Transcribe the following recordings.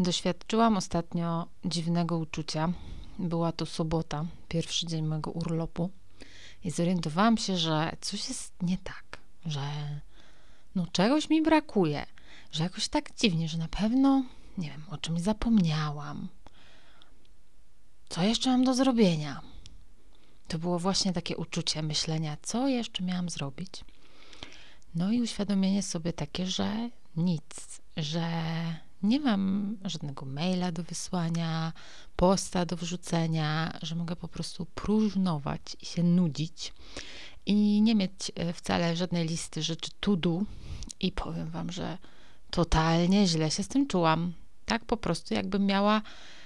Doświadczyłam ostatnio dziwnego uczucia. Była to sobota, pierwszy dzień mojego urlopu, i zorientowałam się, że coś jest nie tak, że no czegoś mi brakuje, że jakoś tak dziwnie, że na pewno nie wiem, o czymś zapomniałam. Co jeszcze mam do zrobienia? To było właśnie takie uczucie myślenia, co jeszcze miałam zrobić. No i uświadomienie sobie takie, że nic, że nie mam żadnego maila do wysłania, posta do wrzucenia, że mogę po prostu próżnować i się nudzić i nie mieć e, wcale żadnej listy rzeczy to do. I powiem Wam, że totalnie źle się z tym czułam. Tak po prostu, jakbym miała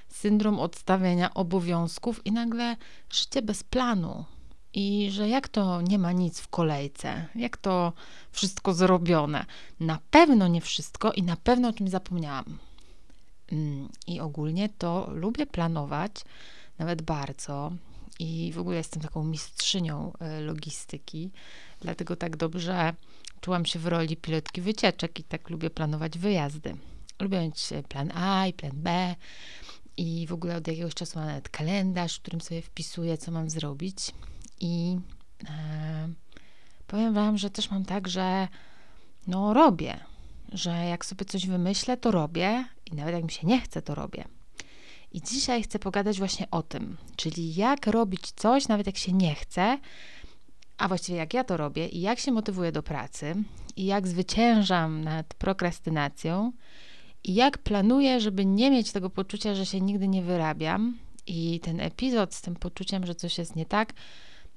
syndrom odstawiania obowiązków i nagle życie bez planu. I że jak to nie ma nic w kolejce, jak to wszystko zrobione. Na pewno nie wszystko i na pewno o czymś zapomniałam. Mm, I ogólnie to lubię planować, nawet bardzo. I w ogóle jestem taką mistrzynią e, logistyki, dlatego tak dobrze czułam się w roli pilotki wycieczek i tak lubię planować wyjazdy. Lubię mieć plan A i plan B i w ogóle od jakiegoś czasu mam nawet kalendarz, w którym sobie wpisuję, co mam zrobić. I e, powiem Wam, że też mam tak, że no robię, że jak sobie coś wymyślę, to robię i nawet jak mi się nie chce, to robię. I dzisiaj chcę pogadać właśnie o tym, czyli jak robić coś, nawet jak się nie chce, a właściwie jak ja to robię i jak się motywuję do pracy i jak zwyciężam nad prokrastynacją i jak planuję, żeby nie mieć tego poczucia, że się nigdy nie wyrabiam. I ten epizod z tym poczuciem, że coś jest nie tak,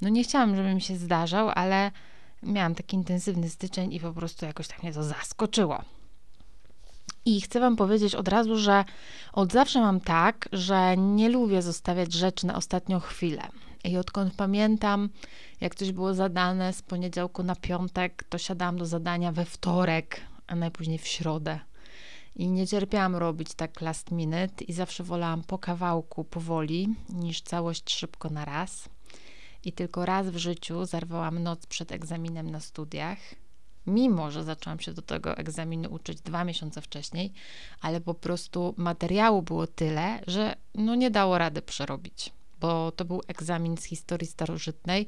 no nie chciałam, żeby mi się zdarzał, ale miałam taki intensywny styczeń i po prostu jakoś tak mnie to zaskoczyło. I chcę Wam powiedzieć od razu, że od zawsze mam tak, że nie lubię zostawiać rzeczy na ostatnią chwilę. I odkąd pamiętam, jak coś było zadane z poniedziałku na piątek, to siadałam do zadania we wtorek, a najpóźniej w środę. I nie cierpiałam robić tak last minute i zawsze wolałam po kawałku, powoli, niż całość szybko na raz. I tylko raz w życiu zarwałam noc przed egzaminem na studiach, mimo że zaczęłam się do tego egzaminu uczyć dwa miesiące wcześniej, ale po prostu materiału było tyle, że no nie dało rady przerobić, bo to był egzamin z historii starożytnej,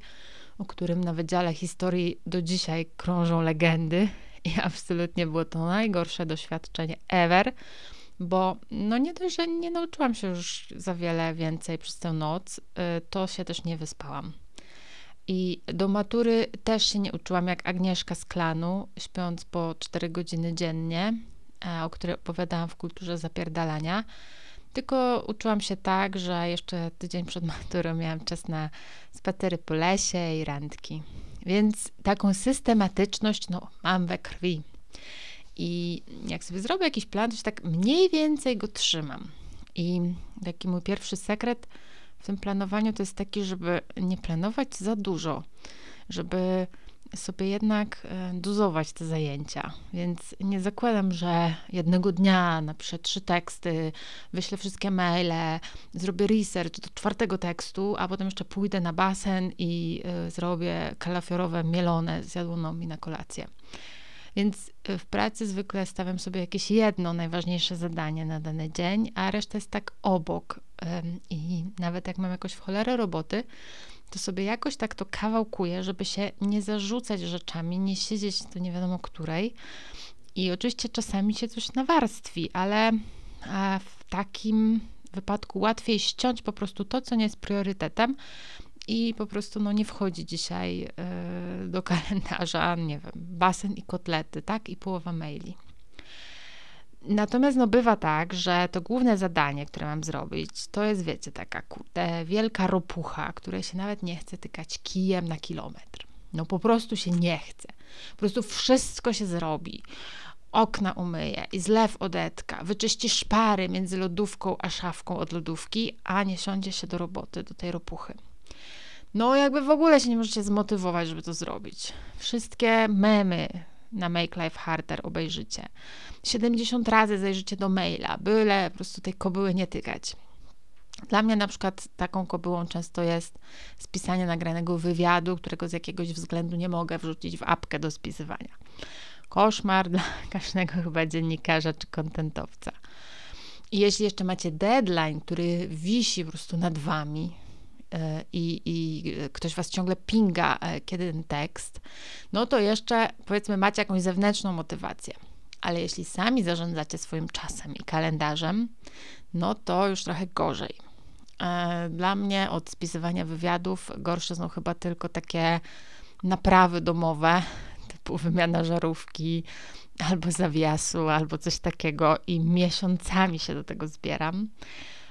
o którym na Wydziale Historii do dzisiaj krążą legendy i absolutnie było to najgorsze doświadczenie ever, bo no nie dość, że nie nauczyłam się już za wiele więcej przez tę noc, y, to się też nie wyspałam. I do matury też się nie uczyłam jak Agnieszka z klanu, śpiąc po 4 godziny dziennie, e, o której opowiadałam w kulturze zapierdalania. Tylko uczyłam się tak, że jeszcze tydzień przed maturą miałam czas na spacery po lesie i randki. Więc taką systematyczność no, mam we krwi. I jak sobie zrobię jakiś plan, to się tak mniej więcej go trzymam. I taki mój pierwszy sekret w tym planowaniu to jest taki, żeby nie planować za dużo, żeby sobie jednak e, dozować te zajęcia. Więc nie zakładam, że jednego dnia napiszę trzy teksty, wyślę wszystkie maile, zrobię research do czwartego tekstu, a potem jeszcze pójdę na basen i y, zrobię kalafiorowe mielone z jadłonomi na kolację. Więc e, w pracy zwykle stawiam sobie jakieś jedno najważniejsze zadanie na dany dzień, a reszta jest tak obok. I nawet jak mam jakoś w cholerę roboty, to sobie jakoś tak to kawałkuję, żeby się nie zarzucać rzeczami, nie siedzieć do nie wiadomo której. I oczywiście czasami się coś nawarstwi, ale w takim wypadku łatwiej ściąć po prostu to, co nie jest priorytetem i po prostu no, nie wchodzi dzisiaj y, do kalendarza, nie wiem, basen i kotlety, tak? I połowa maili. Natomiast no bywa tak, że to główne zadanie, które mam zrobić, to jest, wiecie, taka kurde, wielka ropucha, której się nawet nie chce tykać kijem na kilometr. No po prostu się nie chce. Po prostu wszystko się zrobi. Okna umyje i zlew odetka, wyczyści szpary między lodówką a szafką od lodówki, a nie siądzie się do roboty, do tej ropuchy. No jakby w ogóle się nie możecie zmotywować, żeby to zrobić. Wszystkie memy na Make Life Harder obejrzycie. 70 razy zajrzycie do maila, byle po prostu tej kobyły nie tykać. Dla mnie na przykład taką kobyłą często jest spisanie nagranego wywiadu, którego z jakiegoś względu nie mogę wrzucić w apkę do spisywania. Koszmar dla każdego chyba dziennikarza czy kontentowca. I jeśli jeszcze macie deadline, który wisi po prostu nad wami, i, i ktoś was ciągle pinga, e, kiedy ten tekst, no to jeszcze powiedzmy macie jakąś zewnętrzną motywację. Ale jeśli sami zarządzacie swoim czasem i kalendarzem, no to już trochę gorzej. E, dla mnie od spisywania wywiadów gorsze są chyba tylko takie naprawy domowe, typu wymiana żarówki, albo zawiasu, albo coś takiego, i miesiącami się do tego zbieram,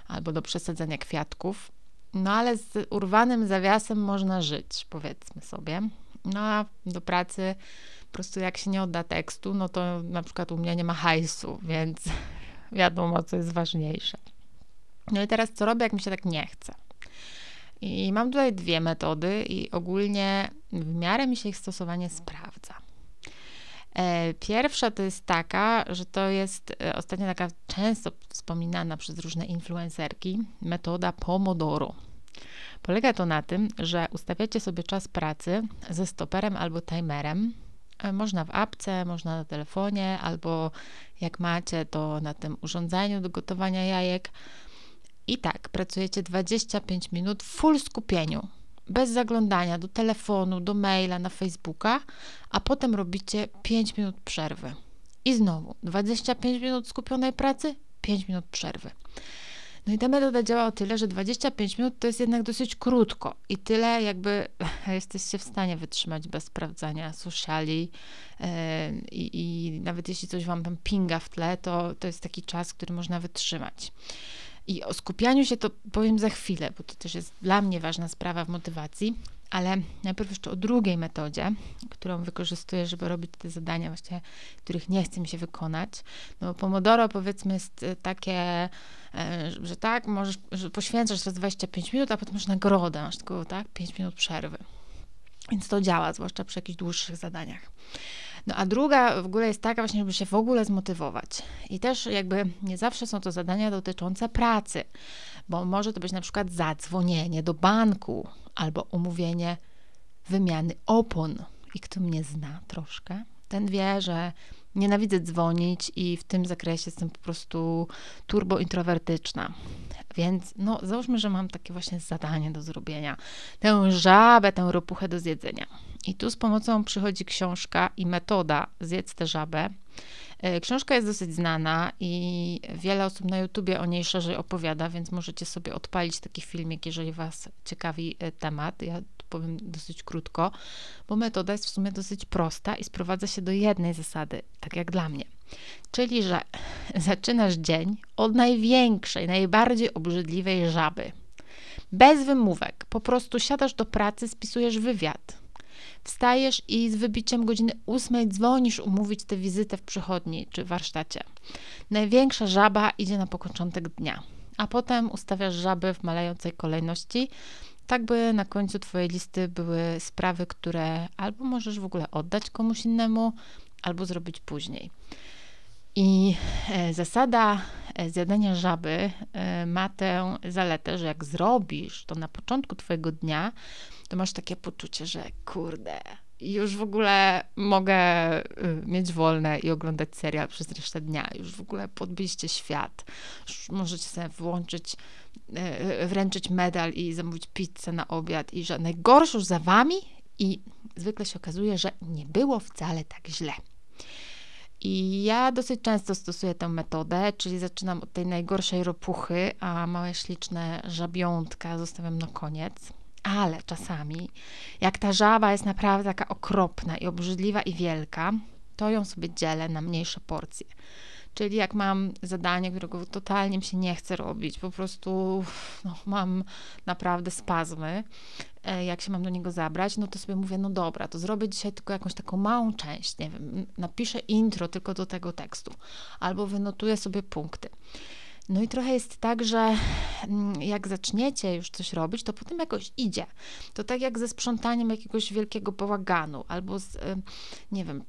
albo do przesadzenia kwiatków. No ale z urwanym zawiasem można żyć, powiedzmy sobie. No a do pracy po prostu jak się nie odda tekstu, no to na przykład u mnie nie ma hajsu, więc wiadomo, co jest ważniejsze. No i teraz co robię, jak mi się tak nie chce? I mam tutaj dwie metody i ogólnie w miarę mi się ich stosowanie sprawdza. E, pierwsza to jest taka, że to jest e, ostatnio taka często wspominana przez różne influencerki metoda Pomodoro. Polega to na tym, że ustawiacie sobie czas pracy ze stoperem albo timerem. E, można w apce, można na telefonie, albo jak macie, to na tym urządzeniu do gotowania jajek. I tak, pracujecie 25 minut w full skupieniu, bez zaglądania do telefonu, do maila, na Facebooka, a potem robicie 5 minut przerwy. I znowu 25 minut skupionej pracy, 5 minut przerwy. No i ta metoda działa o tyle, że 25 minut to jest jednak dosyć krótko i tyle jakby jesteście w stanie wytrzymać bez sprawdzania sociali yy, i nawet jeśli coś wam tam pinga w tle, to, to jest taki czas, który można wytrzymać. I o skupianiu się to powiem za chwilę, bo to też jest dla mnie ważna sprawa w motywacji, ale najpierw jeszcze o drugiej metodzie, którą wykorzystuję, żeby robić te zadania, właśnie, których nie chce mi się wykonać. No, Pomodoro powiedzmy jest e, takie, e, że tak, możesz, że poświęcasz raz 25 minut, a potem masz nagrodę, masz tylko tak, 5 minut przerwy. Więc to działa, zwłaszcza przy jakichś dłuższych zadaniach. No a druga w ogóle jest taka właśnie, żeby się w ogóle zmotywować. I też jakby nie zawsze są to zadania dotyczące pracy, bo może to być na przykład zadzwonienie do banku albo umówienie wymiany opon. I kto mnie zna troszkę, ten wie, że nienawidzę dzwonić i w tym zakresie jestem po prostu turbo introwertyczna. Więc no, załóżmy, że mam takie właśnie zadanie do zrobienia. Tę żabę, tę ropuchę do zjedzenia. I tu z pomocą przychodzi książka i metoda Zjedz tę żabę. E, książka jest dosyć znana i wiele osób na YouTubie o niej szerzej opowiada, więc możecie sobie odpalić taki filmik, jeżeli Was ciekawi e, temat. Ja tu powiem dosyć krótko, bo metoda jest w sumie dosyć prosta i sprowadza się do jednej zasady, tak jak dla mnie. Czyli, że zaczynasz dzień od największej, najbardziej obrzydliwej żaby. Bez wymówek. Po prostu siadasz do pracy, spisujesz wywiad Wstajesz i z wybiciem godziny ósmej dzwonisz umówić tę wizytę w przychodni czy warsztacie. Największa żaba idzie na początek dnia, a potem ustawiasz żaby w malejącej kolejności, tak by na końcu twojej listy były sprawy, które albo możesz w ogóle oddać komuś innemu, albo zrobić później. I e, zasada e, zjadania żaby e, ma tę zaletę, że jak zrobisz to na początku Twojego dnia, to masz takie poczucie, że kurde, już w ogóle mogę mieć wolne i oglądać serial przez resztę dnia. Już w ogóle podbyliście świat. Już możecie sobie włączyć, wręczyć medal i zamówić pizzę na obiad i że najgorsze już za wami i zwykle się okazuje, że nie było wcale tak źle. I ja dosyć często stosuję tę metodę, czyli zaczynam od tej najgorszej ropuchy, a małe śliczne żabiątka zostawiam na koniec. Ale czasami, jak ta żaba jest naprawdę taka okropna i obrzydliwa i wielka, to ją sobie dzielę na mniejsze porcje. Czyli jak mam zadanie, którego totalnie mi się nie chce robić, po prostu no, mam naprawdę spazmy, e, jak się mam do niego zabrać, no to sobie mówię, no dobra, to zrobię dzisiaj tylko jakąś taką małą część, nie wiem, napiszę intro tylko do tego tekstu, albo wynotuję sobie punkty. No i trochę jest tak, że mm, jak zaczniecie już coś robić, to potem jakoś idzie. To tak jak ze sprzątaniem jakiegoś wielkiego bałaganu, albo z, nie wiem,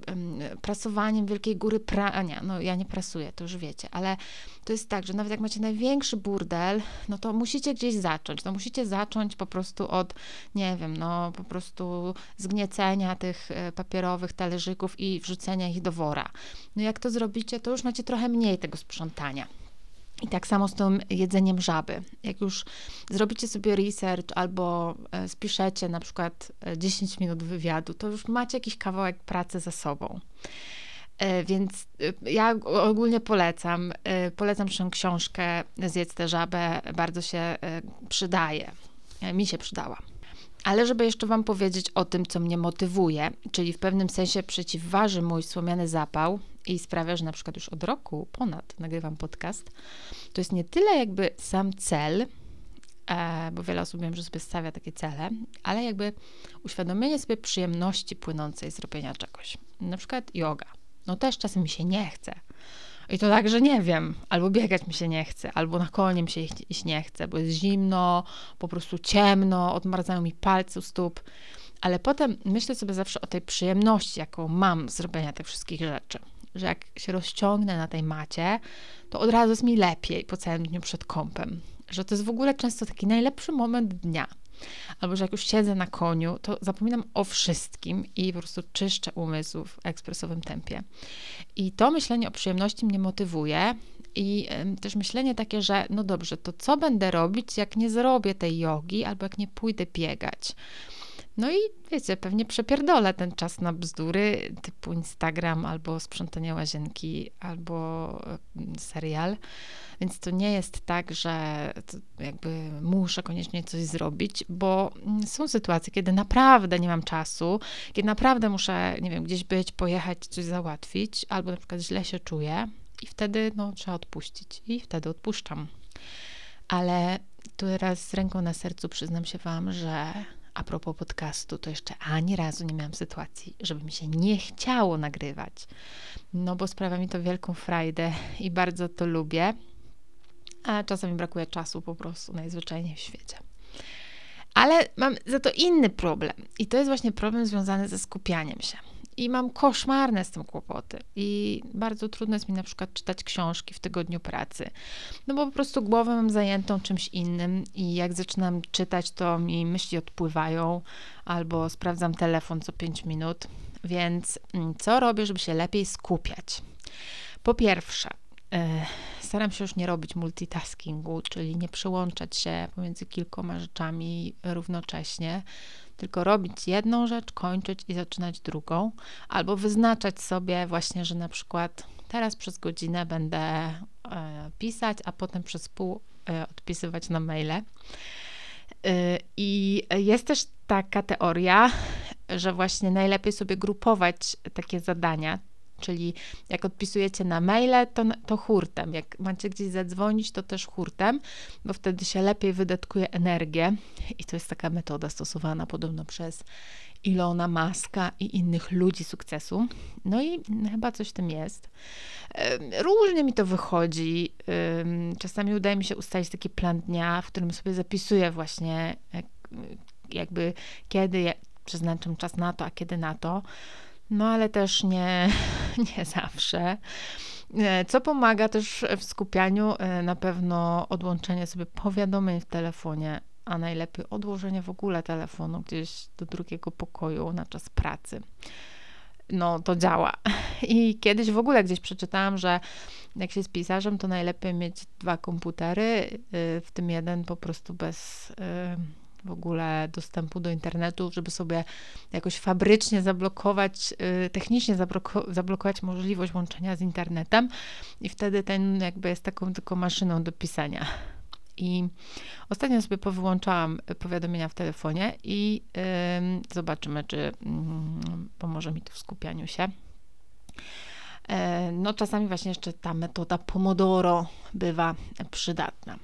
prasowaniem wielkiej góry prania. No ja nie prasuję, to już wiecie, ale to jest tak, że nawet jak macie największy burdel, no to musicie gdzieś zacząć. No musicie zacząć po prostu od, nie wiem, no po prostu zgniecenia tych e, papierowych talerzyków i wrzucenia ich do wora. No jak to zrobicie, to już macie trochę mniej tego sprzątania. I tak samo z tym jedzeniem żaby. Jak już zrobicie sobie research albo e, spiszecie na przykład 10 e, minut wywiadu, to już macie jakiś kawałek pracy za sobą. E, więc ja ogólnie polecam. Polecam tę książkę Zjedz tę żabę, bardzo się przydaje. Mi się przydała. Ale żeby jeszcze Wam powiedzieć o tym, co mnie motywuje, czyli w pewnym sensie przeciwważy mój słomiany zapał i sprawia, że na przykład już od roku ponad nagrywam podcast, to jest nie tyle jakby sam cel, e, bo wiele osób wiem, że sobie stawia takie cele, ale jakby uświadomienie sobie przyjemności płynącej z robienia czegoś. Na przykład yoga. No też czasem mi się nie chce. I to tak, że nie wiem, albo biegać mi się nie chce, albo na konie mi się iść nie chce, bo jest zimno, po prostu ciemno, odmarzają mi palce u stóp. Ale potem myślę sobie zawsze o tej przyjemności, jaką mam z robienia tych wszystkich rzeczy. Że jak się rozciągnę na tej macie, to od razu jest mi lepiej po całym dniu przed kąpem. Że to jest w ogóle często taki najlepszy moment dnia albo że jak już siedzę na koniu, to zapominam o wszystkim i po prostu czyszczę umysł w ekspresowym tempie. I to myślenie o przyjemności mnie motywuje. I też myślenie takie, że no dobrze, to co będę robić, jak nie zrobię tej jogi, albo jak nie pójdę biegać? No i wiecie, pewnie przepierdolę ten czas na bzdury typu Instagram albo sprzątanie łazienki albo serial. Więc to nie jest tak, że jakby muszę koniecznie coś zrobić, bo są sytuacje, kiedy naprawdę nie mam czasu, kiedy naprawdę muszę, nie wiem, gdzieś być, pojechać, coś załatwić, albo na przykład źle się czuję i wtedy no, trzeba odpuścić i wtedy odpuszczam. Ale teraz z ręką na sercu przyznam się Wam, że a propos podcastu, to jeszcze ani razu nie miałam sytuacji, żeby mi się nie chciało nagrywać. No bo sprawia mi to wielką frajdę i bardzo to lubię, a czasami brakuje czasu po prostu najzwyczajniej w świecie. Ale mam za to inny problem i to jest właśnie problem związany ze skupianiem się i mam koszmarne z tym kłopoty. I bardzo trudno jest mi na przykład czytać książki w tygodniu pracy. No bo po prostu głowę mam zajętą czymś innym i jak zaczynam czytać, to mi myśli odpływają albo sprawdzam telefon co 5 minut. Więc mm, co robię, żeby się lepiej skupiać? Po pierwsze, e, staram się już nie robić multitaskingu, czyli nie przełączać się pomiędzy kilkoma rzeczami równocześnie, tylko robić jedną rzecz, kończyć i zaczynać drugą, albo wyznaczać sobie właśnie, że na przykład teraz przez godzinę będę e, pisać, a potem przez pół e, odpisywać na maile. E, I jest też taka teoria, że właśnie najlepiej sobie grupować takie zadania, Czyli jak odpisujecie na maile, to, to hurtem. Jak macie gdzieś zadzwonić, to też hurtem, bo wtedy się lepiej wydatkuje energię. I to jest taka metoda stosowana podobno przez Ilona Maska i innych ludzi sukcesu. No i chyba coś w tym jest. Różnie mi to wychodzi. Czasami udaje mi się ustalić taki plan dnia, w którym sobie zapisuję właśnie jakby kiedy przeznaczam czas na to, a kiedy na to. No ale też nie, nie zawsze. E, co pomaga też w skupianiu, e, na pewno odłączenie sobie powiadomień w telefonie, a najlepiej odłożenie w ogóle telefonu gdzieś do drugiego pokoju na czas pracy. No, to działa. I kiedyś w ogóle gdzieś przeczytałam, że jak się jest pisarzem, to najlepiej mieć dwa komputery, y, w tym jeden po prostu bez w ogóle dostępu do internetu, żeby sobie jakoś fabrycznie zablokować, y, technicznie zablokować możliwość łączenia z internetem i wtedy ten jakby jest taką tylko maszyną do pisania. I ostatnio sobie powyłączałam powiadomienia w telefonie i yy, zobaczymy, czy yy, pomoże mi to w skupianiu się. E, no, czasami właśnie jeszcze ta metoda Pomodoro bywa przydatna.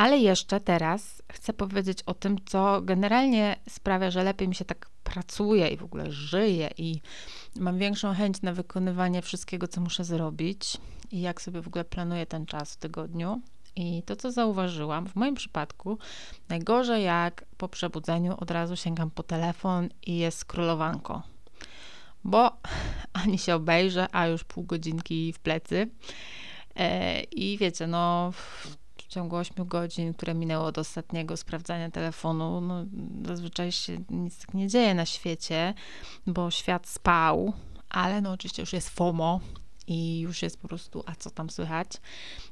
Ale jeszcze teraz chcę powiedzieć o tym, co generalnie sprawia, że lepiej mi się tak pracuje i w ogóle żyje i mam większą chęć na wykonywanie wszystkiego, co muszę zrobić i jak sobie w ogóle planuję ten czas w tygodniu. I to, co zauważyłam, w moim przypadku, najgorzej jak po przebudzeniu od razu sięgam po telefon i jest scrollowanko. Bo ani się obejrzę, a już pół godzinki w plecy. E, I wiecie, no ciągu 8 godzin, które minęło od ostatniego sprawdzania telefonu, no, zazwyczaj się nic tak nie dzieje na świecie, bo świat spał, ale no oczywiście już jest FOMO i już jest po prostu, a co tam słychać.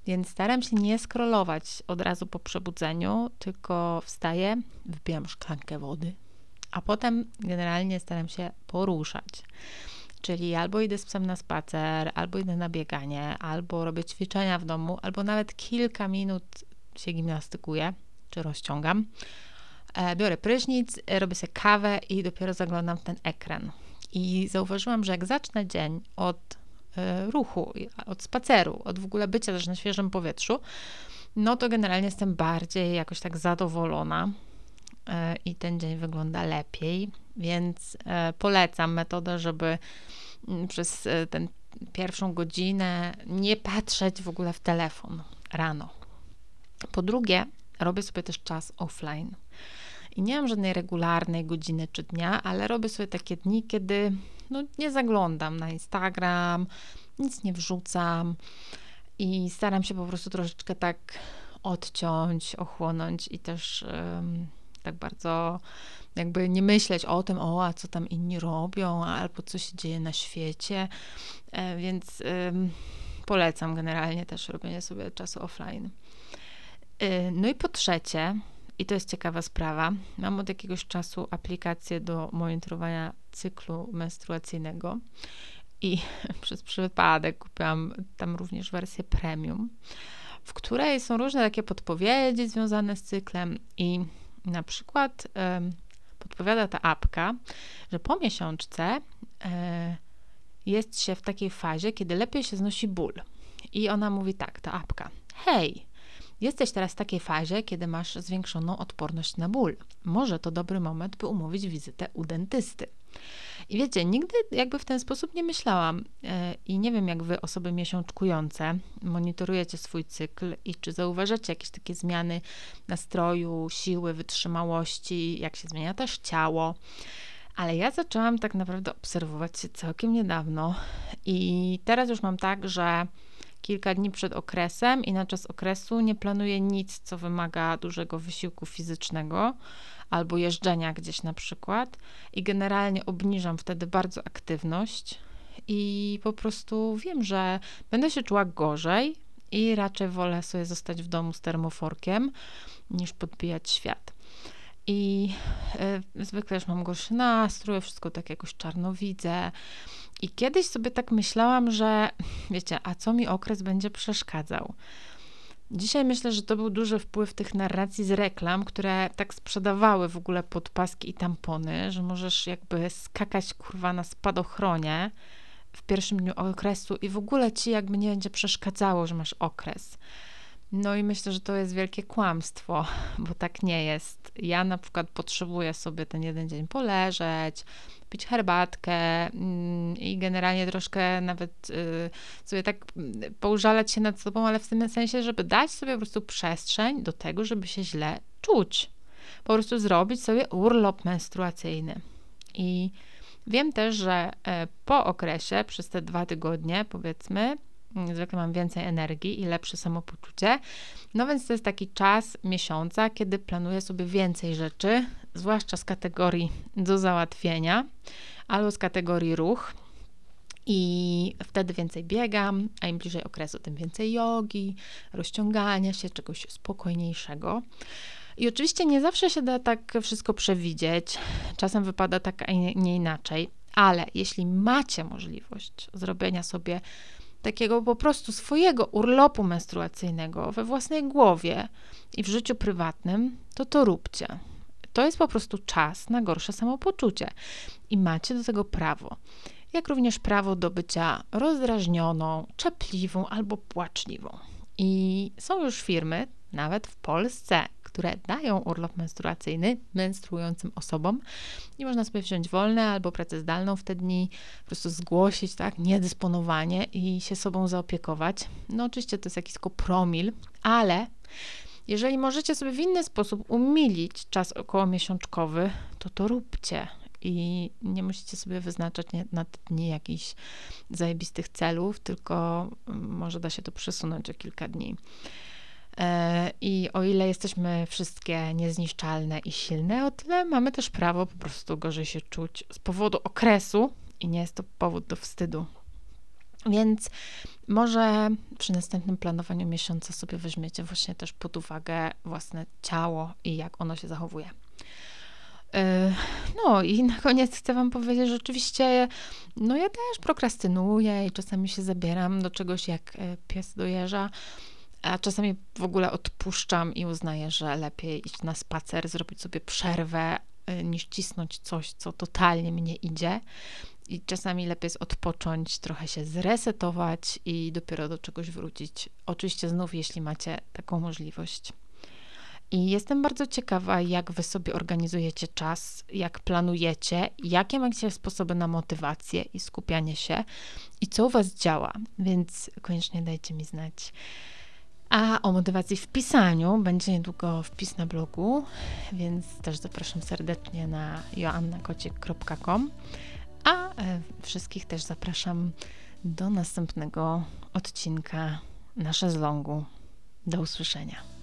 Więc staram się nie scrollować od razu po przebudzeniu, tylko wstaję, wypijam szklankę wody, a potem generalnie staram się poruszać. Czyli albo idę z psem na spacer, albo idę na bieganie, albo robię ćwiczenia w domu, albo nawet kilka minut się gimnastykuję, czy rozciągam. E, biorę prysznic, robię sobie kawę i dopiero zaglądam w ten ekran. I zauważyłam, że jak zacznę dzień od e, ruchu, od spaceru, od w ogóle bycia też na świeżym powietrzu, no to generalnie jestem bardziej jakoś tak zadowolona e, i ten dzień wygląda lepiej, więc polecam metodę, żeby mm, przez tę pierwszą godzinę nie patrzeć w ogóle w telefon rano. Po drugie, robię sobie też czas offline. I nie mam żadnej regularnej godziny czy dnia, ale robię sobie takie dni, kiedy no, nie zaglądam na Instagram, nic nie wrzucam i staram się po prostu troszeczkę tak odciąć, ochłonąć i też um, tak bardzo jakby nie myśleć o tym, o, a co tam inni robią, albo co się dzieje na świecie. E, więc polecam generalnie też robienie sobie czasu offline. E, no i po trzecie, i to jest ciekawa sprawa. Mam od jakiegoś czasu aplikację do monitorowania cyklu menstruacyjnego i przez przypadek kupiłam tam również wersję premium, w której są różne takie podpowiedzi związane z cyklem i na przykład podpowiada ta apka, że po miesiączce y, jest się w takiej fazie, kiedy lepiej się znosi ból. I ona mówi tak, ta apka, hej, Jesteś teraz w takiej fazie, kiedy masz zwiększoną odporność na ból. Może to dobry moment, by umówić wizytę u dentysty. I wiecie, nigdy jakby w ten sposób nie myślałam e, i nie wiem, jak wy, osoby miesiączkujące, monitorujecie swój cykl i czy zauważacie jakieś takie zmiany nastroju, siły, wytrzymałości, jak się zmienia też ciało. Ale ja zaczęłam tak naprawdę obserwować się całkiem niedawno i teraz już mam tak, że kilka dni przed okresem i na czas okresu nie planuję nic, co wymaga dużego wysiłku fizycznego albo jeżdżenia gdzieś na przykład i generalnie obniżam wtedy bardzo aktywność i po prostu wiem, że będę się czuła gorzej i raczej wolę sobie zostać w domu z termoforkiem niż podbijać świat. I y, zwykle już mam gorszy nastrój, wszystko tak jakoś czarno widzę. I kiedyś sobie tak myślałam, że wiecie, a co mi okres będzie przeszkadzał? Dzisiaj myślę, że to był duży wpływ tych narracji z reklam, które tak sprzedawały w ogóle podpaski i tampony, że możesz jakby skakać kurwa na spadochronie w pierwszym dniu okresu i w ogóle ci jakby nie będzie przeszkadzało, że masz okres. No i myślę, że to jest wielkie kłamstwo, bo tak nie jest. Ja na przykład potrzebuję sobie ten jeden dzień poleżeć, pić herbatkę mm, i generalnie troszkę nawet y, sobie tak mm, poużalać się nad sobą, ale w tym sensie, żeby dać sobie po prostu przestrzeń do tego, żeby się źle czuć. Po prostu zrobić sobie urlop menstruacyjny. I wiem też, że e, po okresie, przez te dwa tygodnie, powiedzmy, zwykle mam więcej energii i lepsze samopoczucie. No więc to jest taki czas miesiąca, kiedy planuję sobie więcej rzeczy, zwłaszcza z kategorii do załatwienia albo z kategorii ruch. I wtedy więcej biegam, a im bliżej okresu, tym więcej jogi, rozciągania się, czegoś spokojniejszego. I oczywiście nie zawsze się da tak wszystko przewidzieć. Czasem wypada tak, a nie inaczej. Ale jeśli macie możliwość zrobienia sobie takiego po prostu swojego urlopu menstruacyjnego we własnej głowie i w życiu prywatnym, to to róbcie. To jest po prostu czas na gorsze samopoczucie i macie do tego prawo. Jak również prawo do bycia rozdrażnioną, czepliwą albo płaczliwą. I są już firmy, nawet w Polsce, które dają urlop menstruacyjny menstruującym osobom i można sobie wziąć wolne albo pracę zdalną w te dni, po prostu zgłosić, tak, niedysponowanie i się sobą zaopiekować. No oczywiście to jest jakiś tylko promil, ale jeżeli możecie sobie w inny sposób umilić czas okołomiesiączkowy, to to róbcie. I nie musicie sobie wyznaczać na te dni jakichś zajebistych celów, tylko mm, może da się to przesunąć o kilka dni. E, I o ile jesteśmy wszystkie niezniszczalne i silne, o tyle mamy też prawo po prostu gorzej się czuć z powodu okresu i nie jest to powód do wstydu. Więc może przy następnym planowaniu miesiąca sobie weźmiecie właśnie też pod uwagę własne ciało i jak ono się zachowuje. E, no i na koniec chcę Wam powiedzieć, że oczywiście no ja też prokrastynuję i czasami się zabieram do czegoś jak e, pies dojeżdża, a czasami w ogóle odpuszczam i uznaję, że lepiej iść na spacer, zrobić sobie przerwę, e, niż cisnąć coś, co totalnie mnie idzie. I czasami lepiej jest odpocząć, trochę się zresetować i dopiero do czegoś wrócić. Oczywiście znów, jeśli macie taką możliwość. I jestem bardzo ciekawa, jak wy sobie organizujecie czas, jak planujecie, jakie macie sposoby na motywację i skupianie się i co u was działa, więc koniecznie dajcie mi znać. A o motywacji w pisaniu będzie niedługo wpis na blogu, więc też zapraszam serdecznie na joannakociek.com. A e, wszystkich też zapraszam do następnego odcinka na szezlongu. Do usłyszenia.